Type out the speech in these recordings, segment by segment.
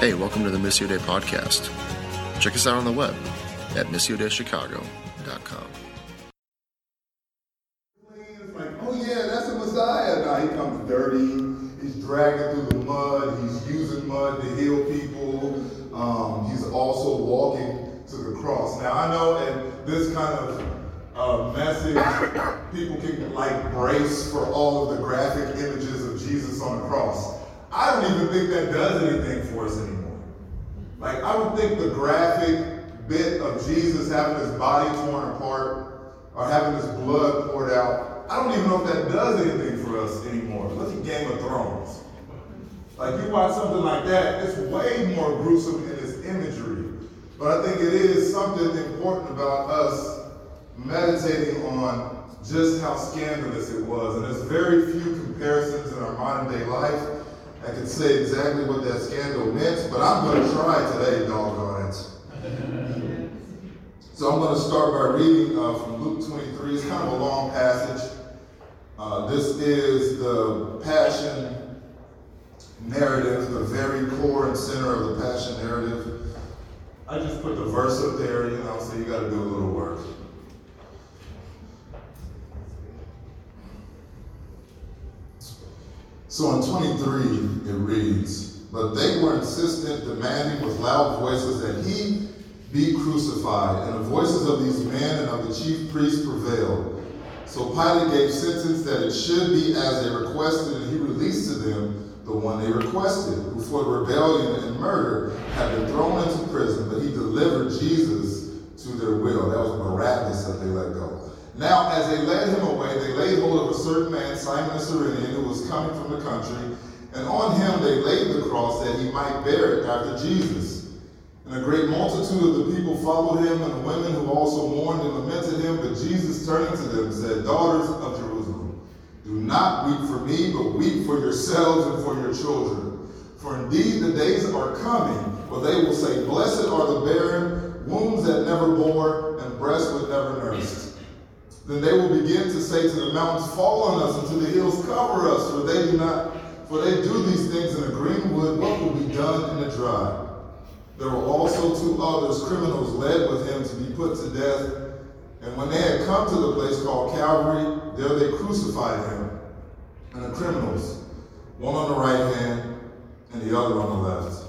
Hey, welcome to the Missio Dei podcast. Check us out on the web at missiodeichicago.com. It's like, oh yeah, that's a Messiah. Now he comes dirty. He's dragging through the mud. He's using mud to heal people. Um, he's also walking to the cross. Now I know that this kind of uh, message people can like brace for all of the graphic images of Jesus on the cross. I don't even think that does anything for us anymore. Like I don't think the graphic bit of Jesus having his body torn apart or having his blood poured out, I don't even know if that does anything for us anymore. Look at Game of Thrones. Like you watch something like that, it's way more gruesome in its imagery. But I think it is something important about us meditating on just how scandalous it was. And there's very few comparisons in our modern day life. I can say exactly what that scandal meant, but I'm going to try today, doggone it. So I'm going to start by reading uh, from Luke 23. It's kind of a long passage. Uh, this is the Passion narrative, the very core and center of the Passion narrative. I just put the verse up there, you know, so you got to do a little work. So in 23, it reads, But they were insistent, demanding with loud voices that he be crucified. And the voices of these men and of the chief priests prevailed. So Pilate gave sentence that it should be as they requested, and he released to them the one they requested, who for rebellion and murder had been thrown into prison, but he delivered Jesus to their will. That was Barabbas that they let go. Now, as they led him away, they laid hold of a certain man, Simon the Cyrenian, who was coming from the country, and on him they laid the cross that he might bear it after Jesus. And a great multitude of the people followed him, and the women who also mourned and lamented him. But Jesus, turning to them, said, Daughters of Jerusalem, do not weep for me, but weep for yourselves and for your children. For indeed the days are coming where they will say, Blessed are the barren, wombs that never bore, and breasts that never nursed. Then they will begin to say to the mountains, Fall on us, and to the hills, cover us, for they do not, for they do these things in a green wood. What will be done in a dry? There were also two others, criminals, led with him to be put to death. And when they had come to the place called Calvary, there they crucified him and the criminals, one on the right hand and the other on the left.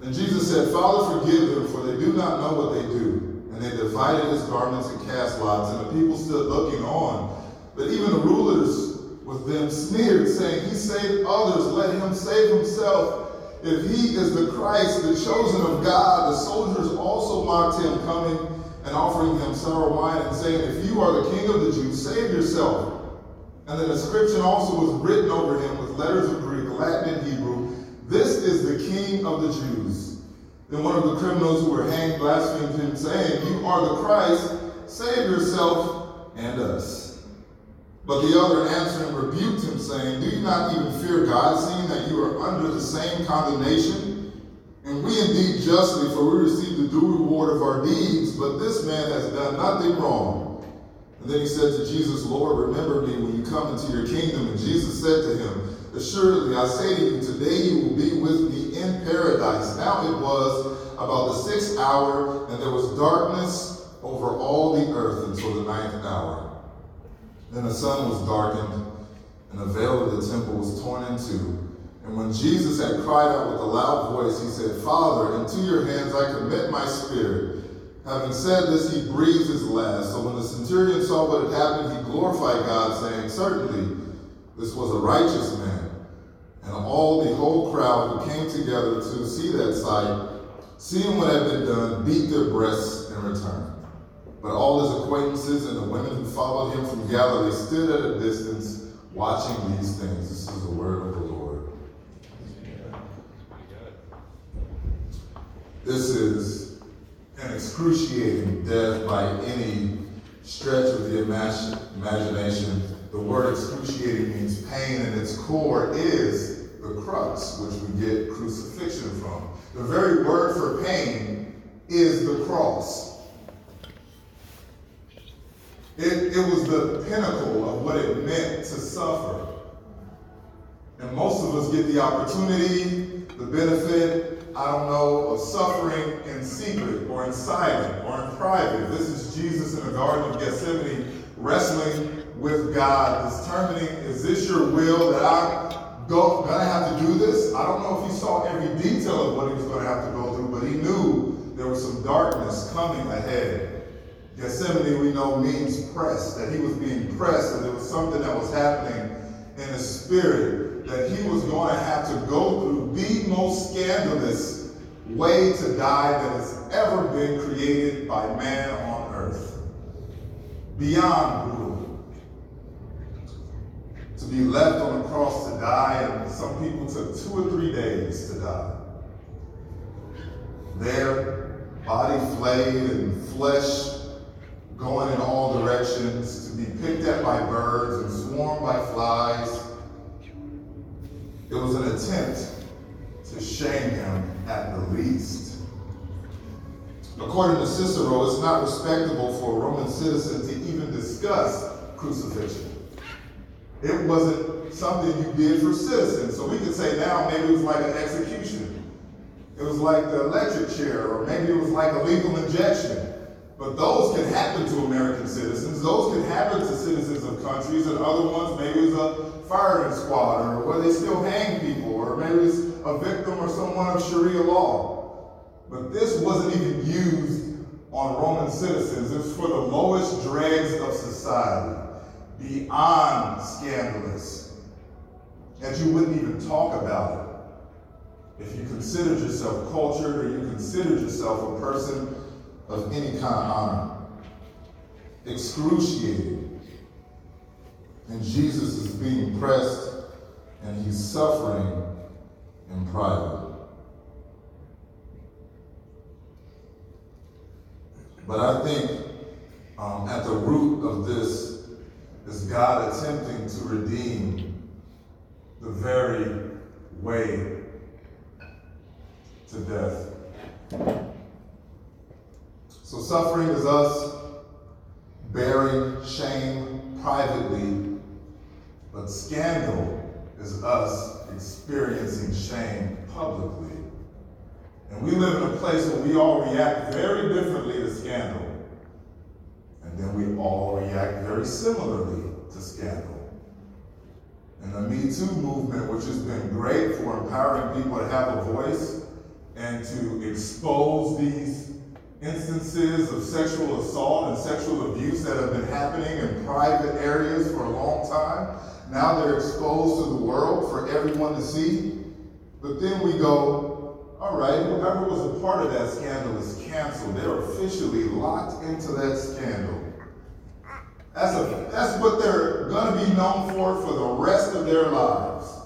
Then Jesus said, Father, forgive them, for they do not know what they do. And they divided his garments and cast lots, and the people stood looking on. But even the rulers with them sneered, saying, He saved others, let him save himself. If he is the Christ, the chosen of God, the soldiers also mocked him, coming and offering him sour wine and saying, If you are the king of the Jews, save yourself. And the inscription also was written over him with letters of Greek, Latin, and Hebrew This is the king of the Jews. Then one of the criminals who were hanged blasphemed him, saying, You are the Christ, save yourself and us. But the other answering rebuked him, saying, Do you not even fear God, seeing that you are under the same condemnation? And we indeed justly, for we receive the due reward of our deeds, but this man has done nothing wrong. And then he said to Jesus, Lord, remember me when you come into your kingdom. And Jesus said to him, Assuredly, I say to you, today you will be with me in paradise. Now it was about the sixth hour, and there was darkness over all the earth until the ninth hour. Then the sun was darkened, and the veil of the temple was torn in two. And when Jesus had cried out with a loud voice, he said, Father, into your hands I commit my spirit. Having said this, he breathed his last. So when the centurion saw what had happened, he glorified God, saying, Certainly, this was a righteous man. And all the whole crowd who came together to see that sight, seeing what had been done, beat their breasts in return. But all his acquaintances and the women who followed him from Galilee stood at a distance watching these things. This is the word of the Lord. This is an excruciating death by any stretch of the imagination. The word excruciating means pain, and its core is the crux, which we get crucifixion from. The very word for pain is the cross. It, it was the pinnacle of what it meant to suffer. And most of us get the opportunity, the benefit, I don't know, of suffering in secret or in silent or in private. This is Jesus in the Garden of Gethsemane wrestling with God, determining, is this your will that I'm go, gonna have to do this? I don't know if he saw every detail of what he was gonna have to go through, but he knew there was some darkness coming ahead. Gethsemane, we know, means pressed, that he was being pressed, and there was something that was happening in his spirit that he was going to have to go through the most scandalous way to die that has ever been created by man on earth. Beyond. To be left on the cross to die, and some people took two or three days to die. Their body flayed and flesh going in all directions, to be picked at by birds and swarmed by flies. It was an attempt to shame him at the least. According to Cicero, it's not respectable for a Roman citizen to even discuss crucifixion. It wasn't something you did for citizens. So we could say now maybe it was like an execution. It was like the electric chair, or maybe it was like a lethal injection. But those can happen to American citizens. Those can happen to citizens of countries, and other ones, maybe it's a firing squad, or where they still hang people, or maybe it's a victim or someone of Sharia law. But this wasn't even used on Roman citizens. It's for the lowest dregs of society, beyond scandalous, that you wouldn't even talk about it. If you considered yourself cultured or you considered yourself a person of any kind of honor. Excruciating. And Jesus is being pressed and he's suffering in private. But I think um, at the root of this is God attempting to redeem the very way to death. So suffering is us bearing shame privately, but scandal is us experiencing shame publicly. And we live in a place where we all react very differently to scandal. And then we all react very similarly to scandal. And the Me Too movement, which has been great for empowering people to have a voice and to expose these instances of sexual assault and sexual abuse that have been happening in private areas for a long time. Now they're exposed to the world for everyone to see. But then we go, all right, whoever was a part of that scandal is canceled. They're officially locked into that scandal. That's, a, that's what they're going to be known for for the rest of their lives.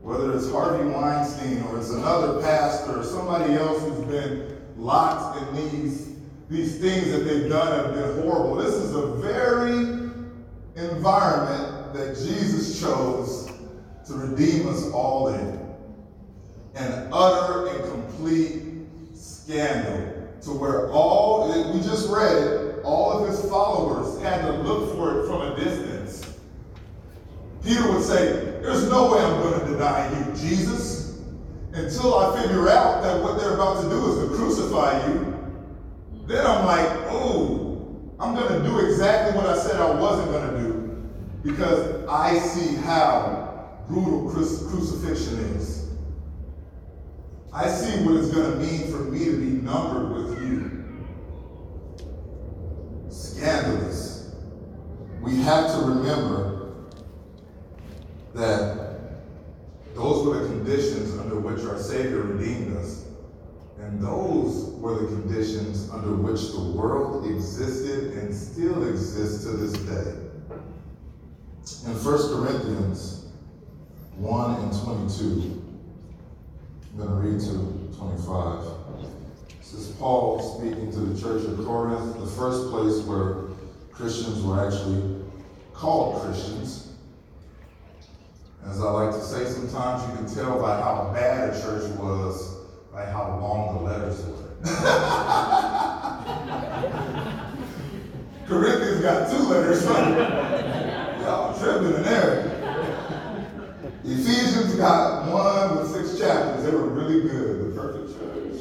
Whether it's Harvey Weinstein or it's another pastor or somebody else who's been locked in these, these things that they've done have been horrible. This is a very environment that Jesus chose to redeem us all in. An utter and complete scandal to where all, we just read it, all of his followers had to look for it from a distance. Peter would say, There's no way I'm going to deny you, Jesus, until I figure out that what they're about to do is to crucify you. Then I'm like, Oh, I'm going to do exactly what I said I wasn't going to do because I see how brutal crucifixion is. I see what it's going to mean for me to be numbered with you. Scandalous. We have to remember that those were the conditions under which our Savior redeemed us. And those were the conditions under which the world existed and still exists to this day. In 1 Corinthians 1 and 22, I'm going to read to 25. This is Paul speaking to the church of Corinth, the first place where Christians were actually called Christians. As I like to say, sometimes you can tell by how bad a church was by how long the letters were. Corinthians got two letters. Y'all tripping in there. Ephesians got one with six chapters. They were really good. The perfect church.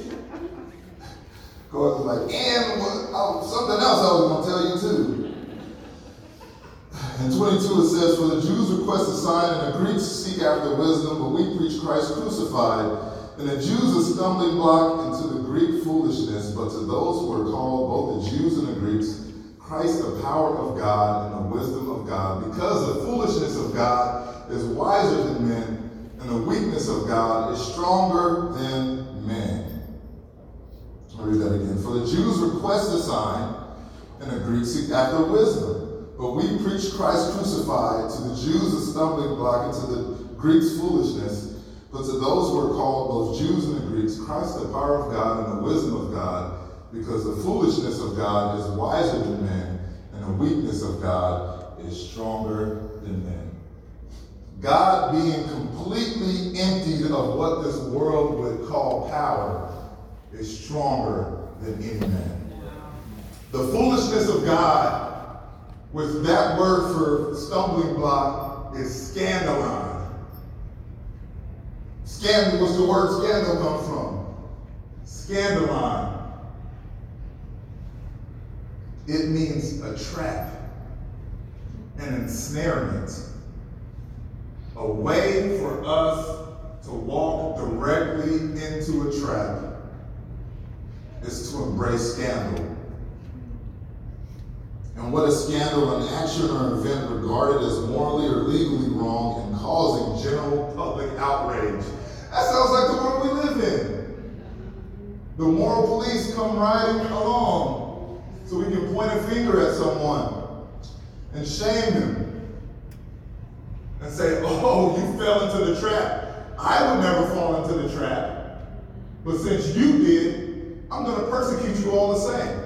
It's like, and what, oh, something else I was going to tell you too. In 22 it says, For the Jews request a sign and the Greeks seek after wisdom, but we preach Christ crucified. And the Jews a stumbling block into the Greek foolishness, but to those who are called, both the Jews and the Greeks, Christ the power of God and the wisdom of God. Because the foolishness of God is wiser than men, and the weakness of God is stronger than men. I'll read that again. For the Jews request a sign, and the Greeks seek after wisdom. But we preach Christ crucified, to the Jews a stumbling block, and to the Greeks foolishness. But to those who are called, both Jews and the Greeks, Christ the power of God and the wisdom of God, because the foolishness of God is wiser than men, and the weakness of God is stronger than men. God being completely emptied of what this world would call power is stronger than any man. The foolishness of God, with that word for stumbling block, is scandalon. Scandal, what's the word scandal come from? Scandalon. It means a trap, an ensnarement, a way for us to walk directly into a trap is to embrace scandal. And what is scandal? An action or event regarded as morally or legally wrong and causing general public outrage. That sounds like the world we live in. The moral police come riding along so we can point a finger at someone and shame them and say, oh, you fell into the trap. I would never fall into the trap. But since you did, I'm going to persecute you all the same.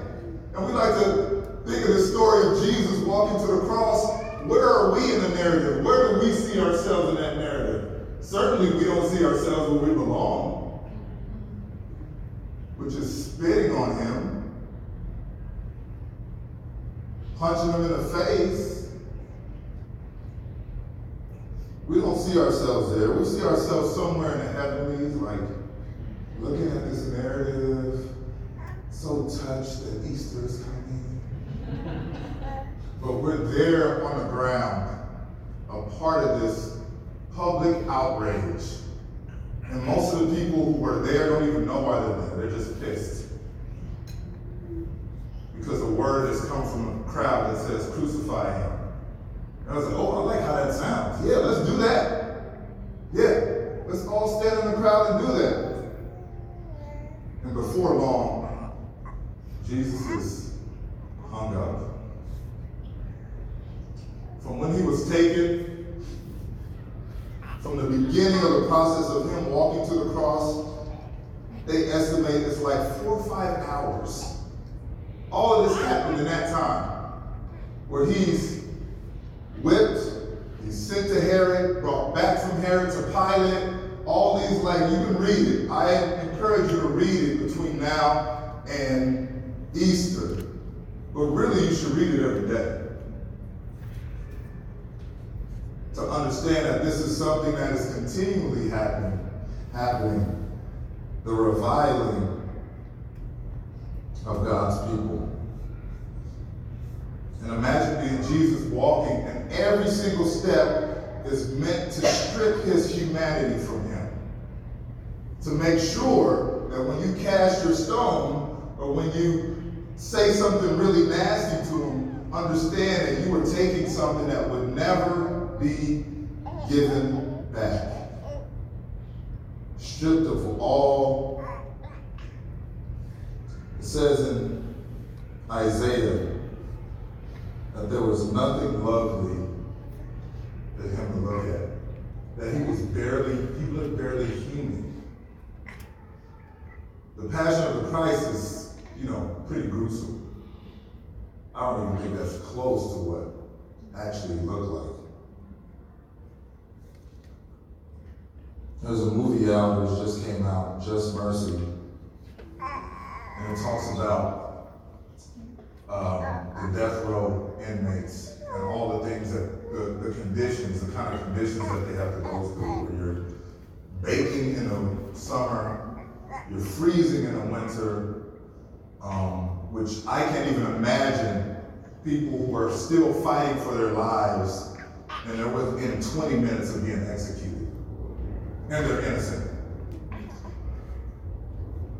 And we like to think of the story of Jesus walking to the cross. Where are we in the narrative? Where do we see ourselves in that narrative? Certainly, we don't see ourselves where we belong, which is spitting on him, punching him in the face. We don't see ourselves there. We see ourselves somewhere in the heavenlies, like looking at this narrative, so touched that Easter is coming. But we're there on the ground, a part of this public outrage. And most of the people who were there don't even know why they're there. They're just pissed. Because a word has come from a crowd that says, crucify him. And I was like, oh, I like how that sounds. Yeah, let's do that. Yeah, let's all stand in the crowd and do that. And before long, Jesus is hung up. From when he was taken from the beginning of the process of him walking to the cross, they estimate it's like four or five hours. All of this happened in that time where he's whipped, he's sent to Herod, brought back from Herod to Pilate. All these, like, you can read it. I encourage you to read it between now and Easter. But really, you should read it every day. to understand that this is something that is continually happening, happening. The reviling of God's people. And imagine being Jesus walking, and every single step is meant to strip his humanity from him. To make sure that when you cast your stone, or when you say something really nasty to him, understand that you are taking something that would never be given back. Stripped of all. Says in Isaiah that there was nothing lovely that him to look at. That he was barely, he looked barely human. The passion of the Christ is, you know, pretty gruesome. I don't even think that's close to what actually looked like. There's a movie out which just came out, Just Mercy, and it talks about um, the death row inmates and all the things that the, the conditions, the kind of conditions that they have to go through, where you're baking in a summer, You're freezing in the winter, um, which I can't even imagine people who are still fighting for their lives and they're within 20 minutes of being executed. And they're innocent.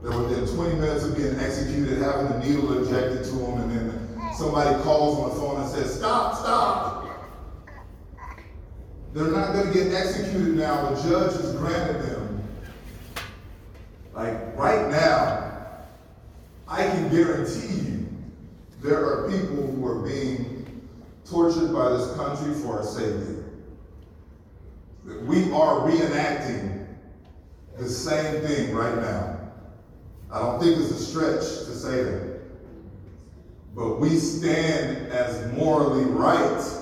They're within 20 minutes of being executed, having the needle injected to them, and then somebody calls on the phone and says, Stop, stop. They're not going to get executed now. The judge has granted them. Like right now, I can guarantee you there are people who are being tortured by this country for our safety. We are reenacting the same thing right now. I don't think it's a stretch to say that. But we stand as morally right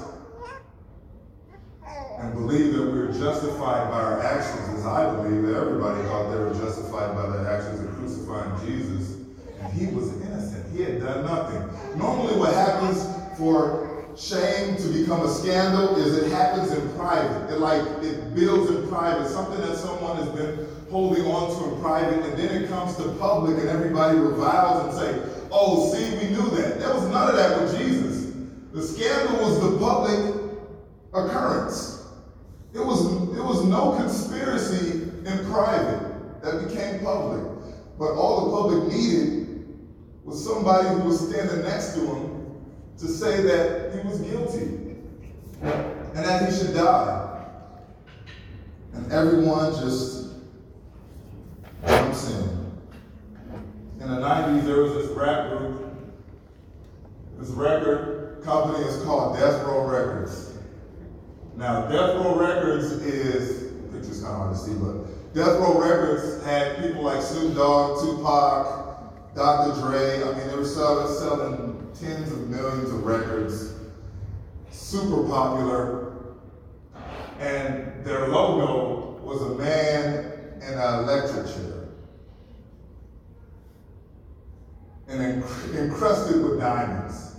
and believe that we're justified by our actions, as I believe that everybody thought they were justified by their actions in crucifying Jesus. And he was innocent. He had done nothing. Normally, what happens for shame to become a scandal is it happens in private. It like it builds in private, something that someone has been holding on to in private, and then it comes to public and everybody reviles and say, oh, see, we knew that. There was none of that with Jesus. The scandal was the public occurrence. It was, it was no conspiracy in private that became public. But all the public needed was somebody who was standing next to him to say that he was guilty and that he should die. And everyone just jumps in. In the 90s, there was this rap group. This record company is called Death Row Records. Now, Death Row Records is, picture's kind of hard to see, but Death Row Records had people like Snoop Dogg, Tupac, Dr. Dre. I mean, they were selling, selling tens of millions of records, super popular. And their logo was a man in an electric chair. And encrusted with diamonds.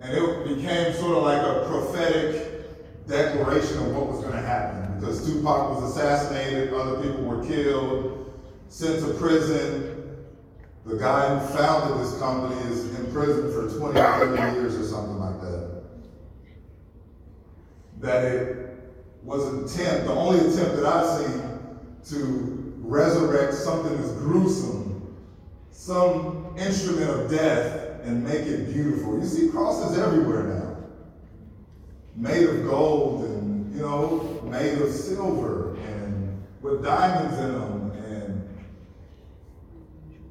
And it became sort of like a prophetic declaration of what was going to happen. Because Tupac was assassinated, other people were killed, sent to prison. The guy who founded this company is in prison for 20, 30 years or something like that. That it was an attempt, the only attempt that I've seen to resurrect something as gruesome, some instrument of death and make it beautiful. You see crosses everywhere now. Made of gold and, you know, made of silver and with diamonds in them.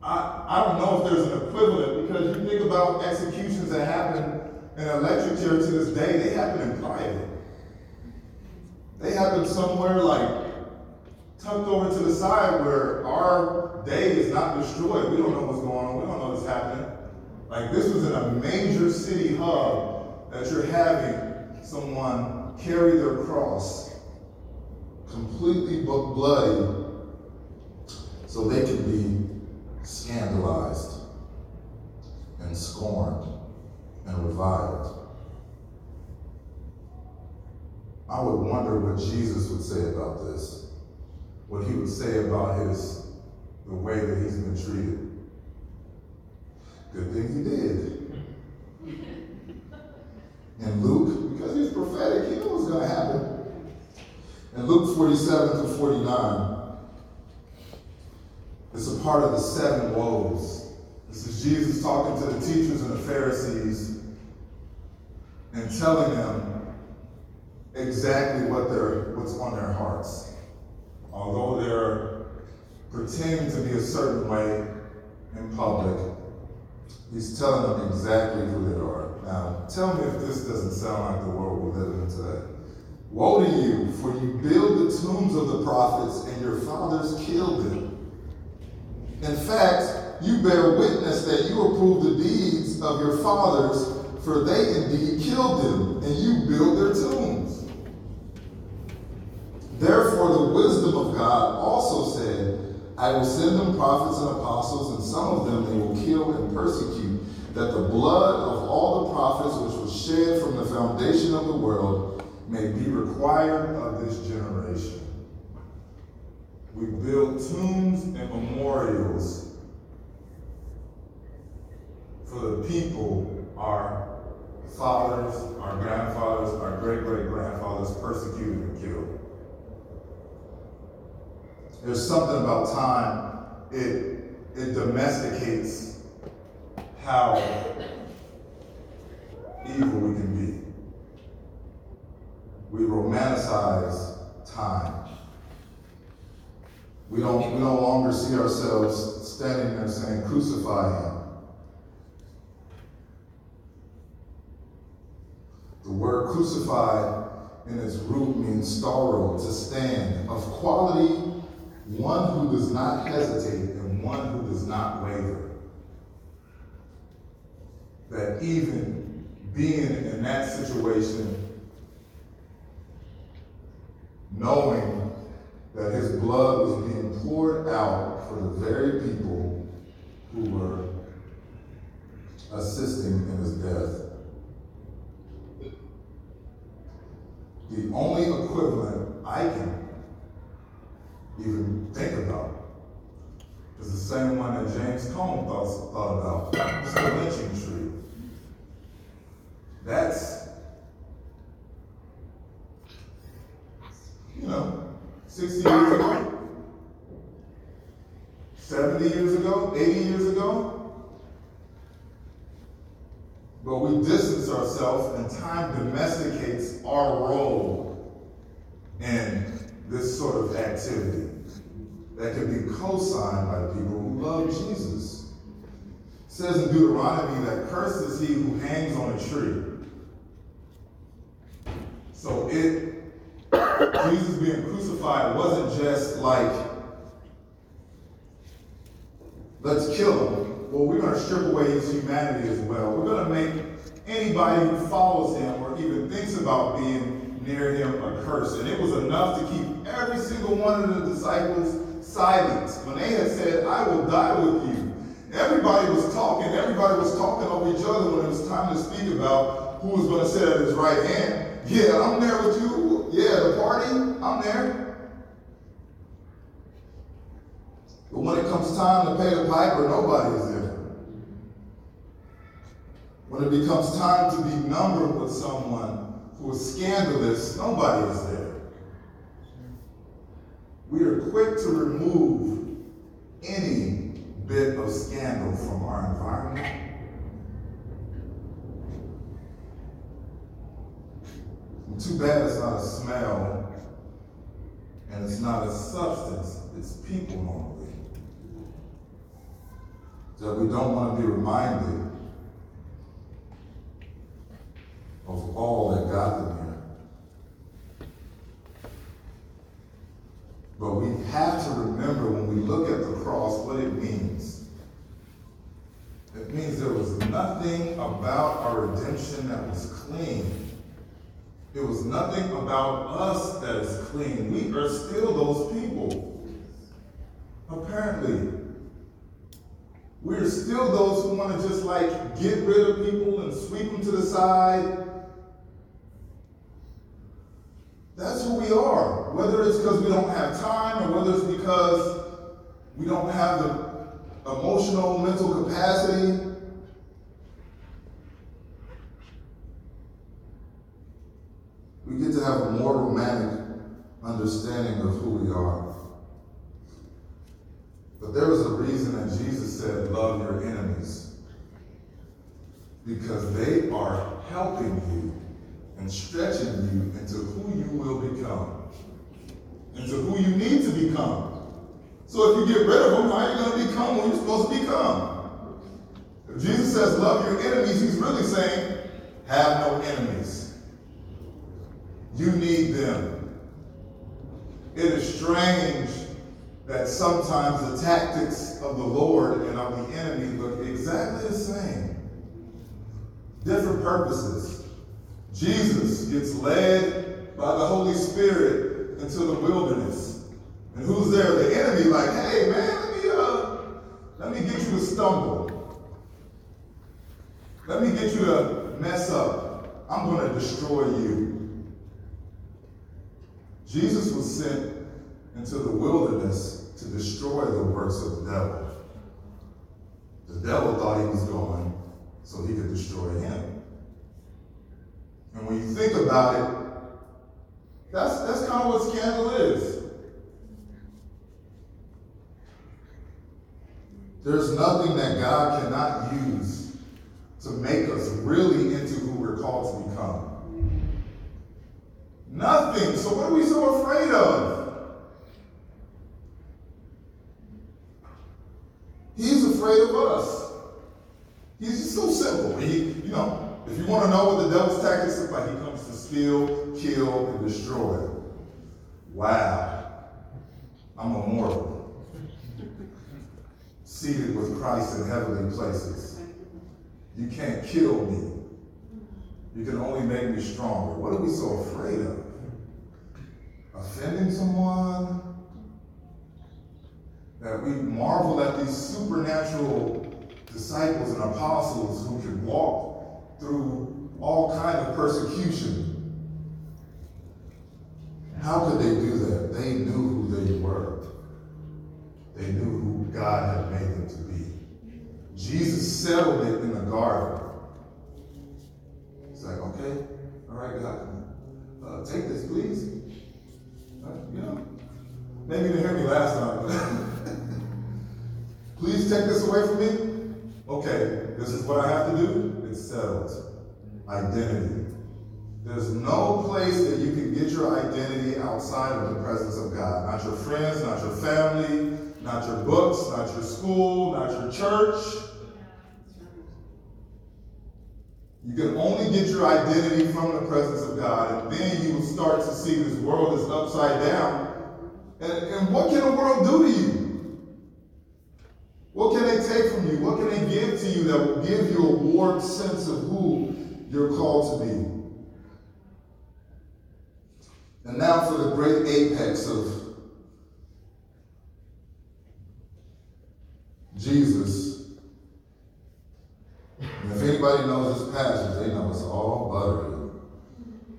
I, I don't know if there's an equivalent because you think about executions that happen in electric chair to this day, they happen in private. They happen somewhere like tucked over to the side where our day is not destroyed. We don't know what's going on. We don't know what's happening. Like this was in a major city hub that you're having someone carry their cross completely bloody so they can be scandalized and scorned and reviled. I would wonder what Jesus would say about this, what he would say about his the way that he's been treated. Good thing he did. And Luke, because he's prophetic, he knew what was going to happen. In Luke 47 to 49, it's a part of the seven woes. This is Jesus talking to the teachers and the Pharisees and telling them exactly what they're, what's on their hearts. Although they're pretending to be a certain way in public, He's telling them exactly who they are. Now, tell me if this doesn't sound like the world we live in today. Woe to you, for you build the tombs of the prophets, and your fathers killed them. In fact, you bear witness that you approve the deeds of your fathers, for they indeed killed them, and you build their tombs. Therefore, the wisdom of God also said, I will send them prophets and apostles, and some of them they will kill and persecute, that the blood of all the prophets which was shed from the foundation of the world may be required of this generation. We build tombs and memorials for the people our fathers, our grandfathers, our great great grandfathers persecuted and killed. There's something about time, it, it domesticates how evil we can be. We romanticize time. We don't we no longer see ourselves standing there saying, crucify him. The word crucified in its root means staro, to stand, of quality, one who does not hesitate and one who does not waver. That even being in that situation, knowing that his blood was being poured out for the very people who were assisting in his death. The only equivalent I can even think about is the same one that James Cone thought, thought about. It's the lynching tree. That's, you know, 60 years ago, 70 years ago, 80 years ago. But we distance ourselves, and time domesticates our role in this sort of activity that can be co-signed by people who love Jesus. It says in Deuteronomy that cursed is he who hangs on a tree. So it Jesus being crucified wasn't just like, let's kill him. Well, we're going to strip away his humanity as well. We're going to make anybody who follows him or even thinks about being near him a curse. And it was enough to keep every single one of the disciples silent. When they had said, I will die with you, everybody was talking. Everybody was talking over each other when it was time to speak about who was going to sit at his right hand. Yeah, I'm there with you. Yeah, the party, I'm there. But when it comes time to pay the piper, nobody is there. When it becomes time to be numbered with someone who is scandalous, nobody is there. We are quick to remove any bit of scandal from our environment. Too bad it's not a smell and it's not a substance, it's people normally. That we don't want to be reminded of all that got them here. But we have to remember when we look at the cross what it means. It means there was nothing about our redemption that was clean. It was nothing about us that is clean. We are still those people. Apparently. We're still those who want to just like get rid of people and sweep them to the side. That's who we are. Whether it's because we don't have time or whether it's because we don't have the emotional, mental capacity we get to have a more romantic understanding of who we are. But there was a reason that Jesus said, Love your enemies. Because they are helping you and stretching you into who you will become, into who you need to become. So if you get rid of them, how are you going to become what you're supposed to become? If Jesus says, Love your enemies, he's really saying, Have no enemies. You need them. It is strange that sometimes the tactics of the Lord and of the enemy look exactly the same. Different purposes. Jesus gets led by the Holy Spirit into the wilderness. And who's there? The enemy, like, hey man, let me uh let me get you to stumble. Let me get you to mess up. I'm going to destroy you. Jesus was sent into the wilderness to destroy the works of the devil. The devil thought he was going so he could destroy him. And when you think about it, that's, that's kind of what scandal is. There's nothing that God cannot use to make us really into who we're called to become. Nothing. So what are we so afraid of? He's afraid of us. He's just so simple. He, you know, if you want to know what the devil's tactics look like, he comes to steal, kill, and destroy. Wow. I'm immortal. Seated with Christ in heavenly places. You can't kill me. You can only make me stronger. What are we so afraid of? Offending someone? That we marvel at these supernatural disciples and apostles who could walk through all kind of persecution. How could they do that? They knew who they were. They knew who God had made them to be. Jesus settled it in the garden. It's like, okay, all right, God, uh, take this, please. Uh, you know, maybe you didn't hear me last time. please take this away from me. Okay, this is what I have to do. It's settled. Identity. There's no place that you can get your identity outside of the presence of God. Not your friends, not your family, not your books, not your school, not your church. You can only get your identity from the presence of God, and then you will start to see this world is upside down. And, and what can the world do to you? What can they take from you? What can they give to you that will give you a warm sense of who you're called to be? And now for the great apex of Jesus. And if anybody knows this passage, they know it's all buttery.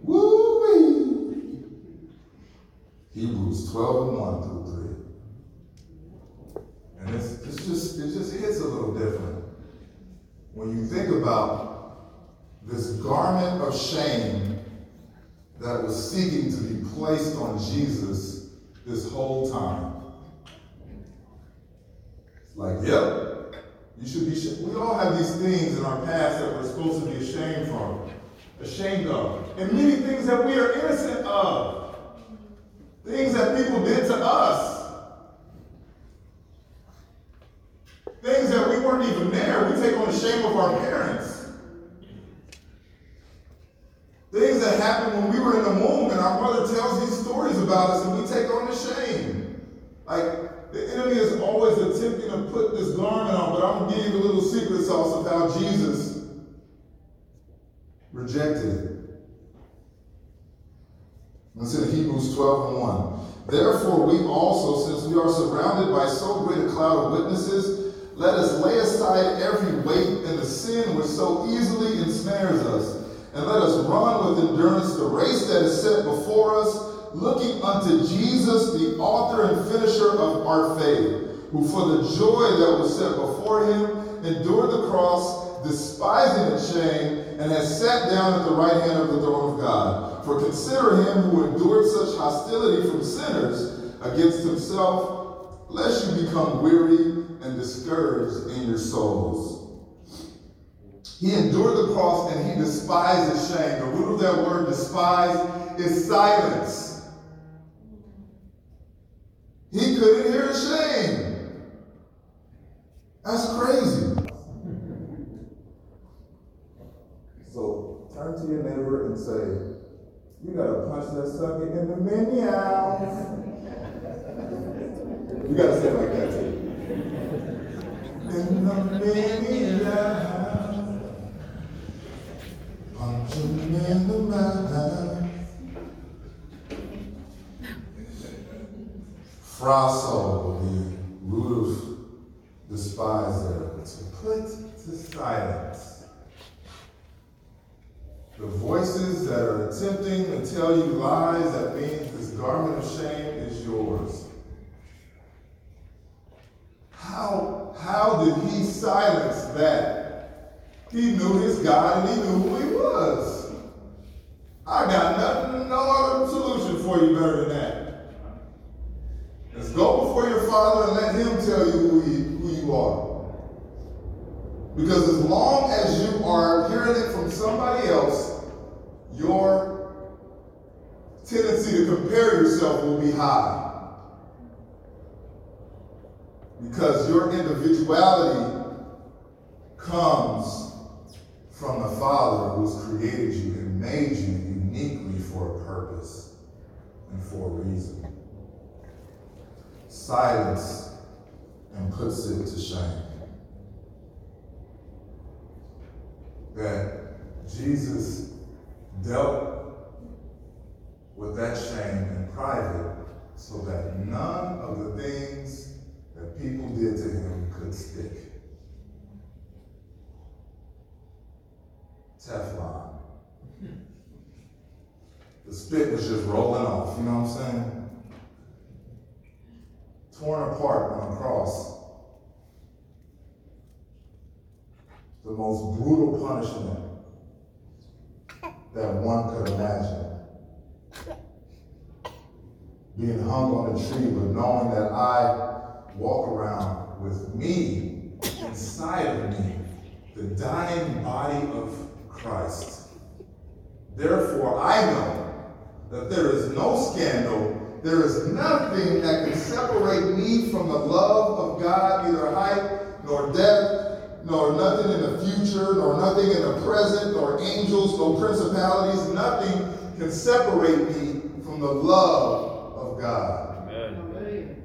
Woo-wee! Hebrews 12 and 1 through 3. And it's, it's just, it just hits a little different. When you think about this garment of shame that was seeking to be placed on Jesus this whole time. It's like, yep, you should be. Sh- we all have these things in our past that we're supposed to be ashamed from, ashamed of, and many things that we are innocent of, things that people did to us, things that we weren't even there. We take on the shame of our parents. Things that happened when we were in the womb, and our mother tells these stories about us, and we take on the shame. Like, the enemy is always attempting to put this garment on, but I'm to give you a little secret sauce of how Jesus rejected it. It's in Hebrews 12 and 1. Therefore, we also, since we are surrounded by so great a cloud of witnesses, let us lay aside every weight and the sin which so easily ensnares us and let us run with endurance the race that is set before us, looking unto Jesus, the author and finisher of our faith, who for the joy that was set before him endured the cross, despising its shame, and has sat down at the right hand of the throne of God. For consider him who endured such hostility from sinners against himself, lest you become weary and discouraged in your souls. He endured the cross and he despised his shame. The root of that word despise is silence. He couldn't hear shame. That's crazy. So turn to your neighbor and say, You gotta punch that sucker in the meow. You gotta say it like that too. In the meow. Punching in the root of despise there, to put to silence. The voices that are attempting to tell you lies, that means this garment of shame is yours. How, how did he silence that? He knew his God and he knew who he was. I got nothing, no other solution for you better than that. Let's go before your father and let him tell you who, he, who you are. Because as long as you are hearing it from somebody else, your tendency to compare yourself will be high. Because your individuality comes from the Father who's created you and made you uniquely for a purpose and for a reason. Silence and puts it to shame. That Jesus dealt with that shame in private so that none of the things that people did to him could stick. Teflon. The spit was just rolling off, you know what I'm saying? Torn apart on a cross. The most brutal punishment that one could imagine. Being hung on a tree, but knowing that I walk around with me, inside of me, the dying body of Christ. Therefore, I know that there is no scandal, there is nothing that can separate me from the love of God, neither height nor depth, nor nothing in the future, nor nothing in the present, nor angels, nor principalities. Nothing can separate me from the love of God. Amen.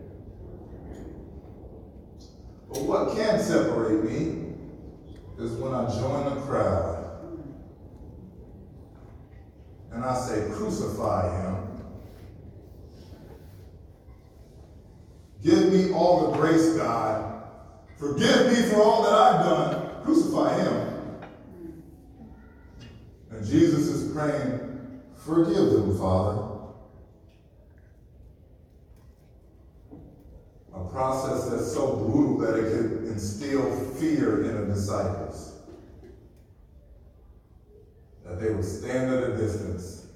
But what can separate me is when I join the crowd and I say, Crucify him. Give me all the grace, God. Forgive me for all that I've done. Crucify him. And Jesus is praying, Forgive them, Father. A process that's so brutal that it could instill fear in the disciples that they would stand at a distance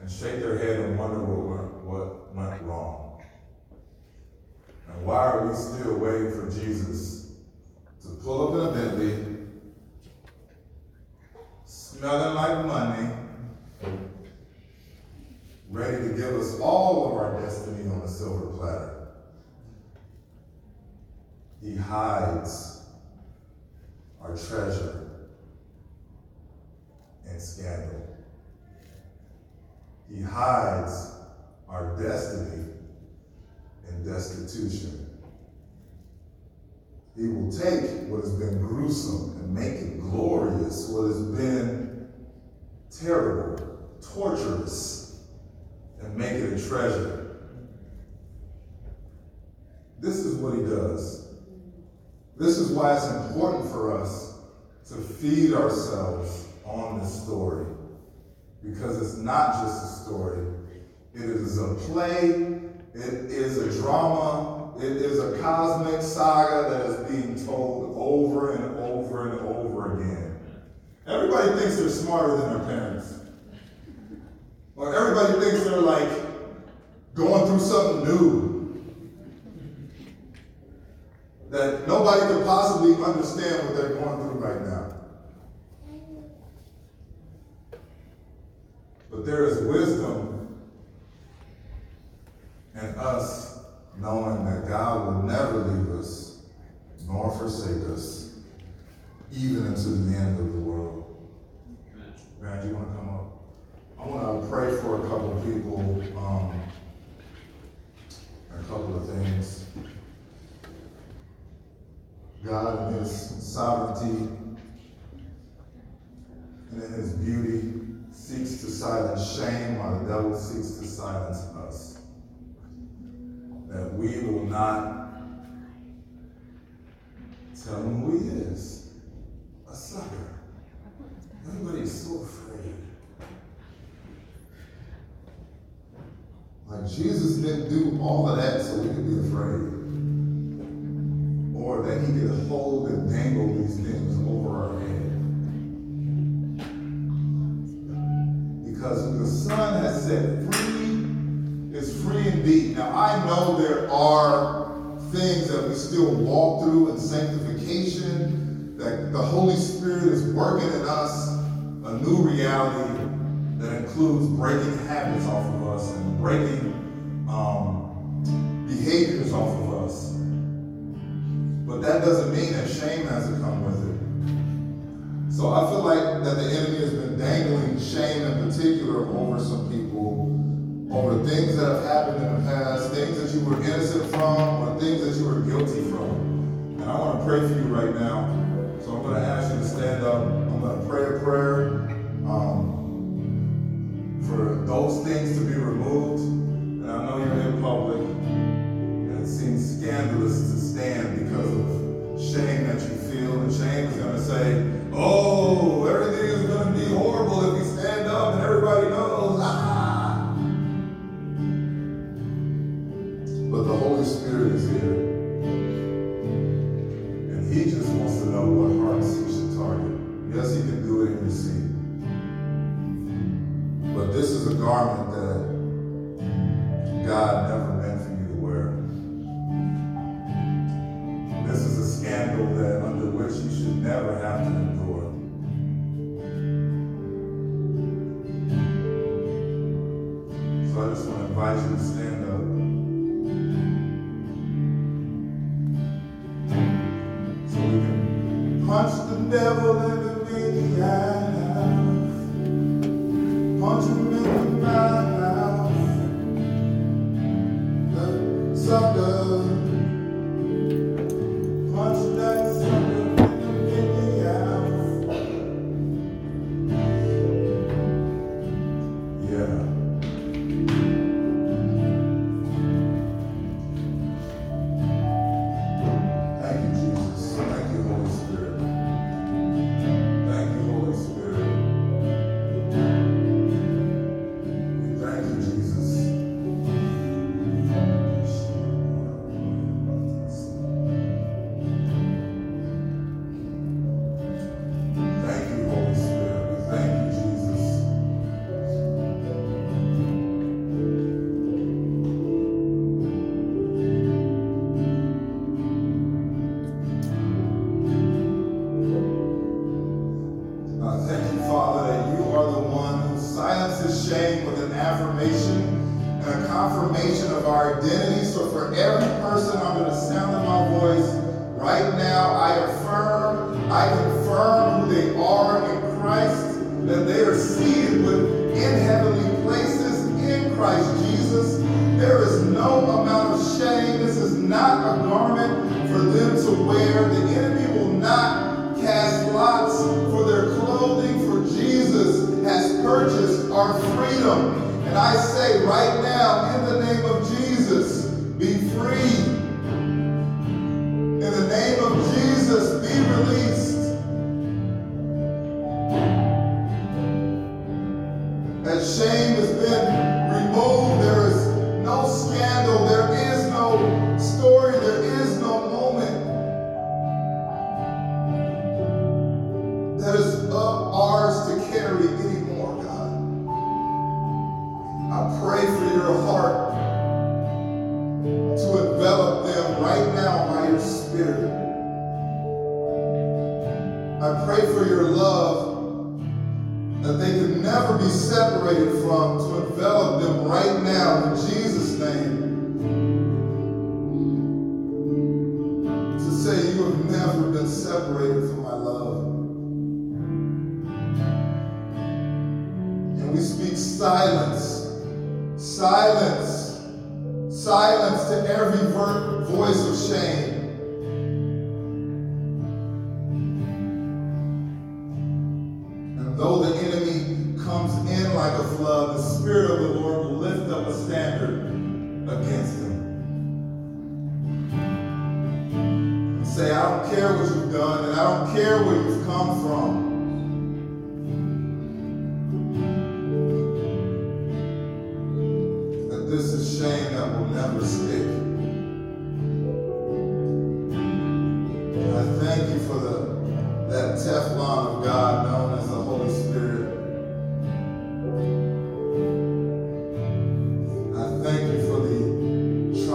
and shake their head and wonder what, went wrong. And why are we still waiting for Jesus to pull up in a Bentley, smelling like money, ready to give us all of our destiny on a silver platter? He hides our treasure and scandal. He hides our destiny in destitution. He will take what has been gruesome and make it glorious, what has been terrible, torturous, and make it a treasure. This is what he does. This is why it's important for us to feed ourselves on this story because it's not just a story. It is a play, it is a drama, it is a cosmic saga that is being told over and over and over again. Everybody thinks they're smarter than their parents. Or everybody thinks they're like going through something new. That nobody could possibly understand what they're going through right now. But there is wisdom in us knowing that God will never leave us nor forsake us, even unto the end of the world. Brad, you want to come up? I want to pray for a couple of people, um, a couple of things. God in His sovereignty and in His beauty seeks to silence shame while the devil seeks to silence us. That we will not tell him who he is. A sucker. Everybody is so afraid. Like Jesus didn't do all of that so we could be afraid. Or that he could hold and dangle these things over our head. Because the Son has set free is free indeed. Now, I know there are things that we still walk through in sanctification that the Holy Spirit is working in us a new reality that includes breaking habits off of us and breaking um, behaviors off of us. But that doesn't mean that shame has to come with it. So I feel like that the enemy has been dangling shame in particular over some people, over things that have happened in the past, things that you were innocent from, or things that you were guilty from. And I want to pray for you right now. So I'm going to ask you to stand up. I'm going to pray a prayer um, for those things to be removed. And I know you're in public, and it seems scandalous to stand because of shame that you feel. And shame is going to say, oh, everything is going to be horrible if we stand up and everybody knows. Ah! But the Holy Spirit is here. And He just wants to know what hearts He should target. Yes, He can do it in your seat. But this is a garment that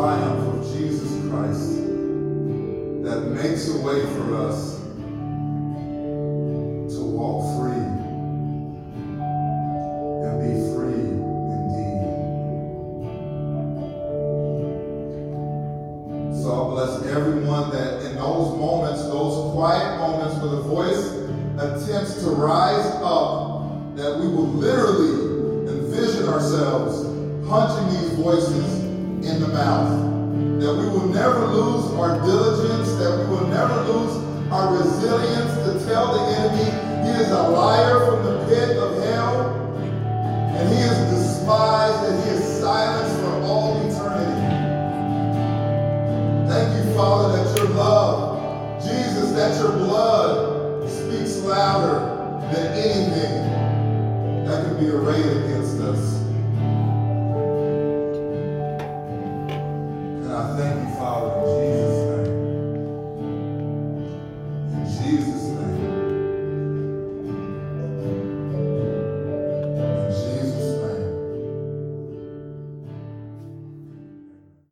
triumph of Jesus Christ that makes a way for us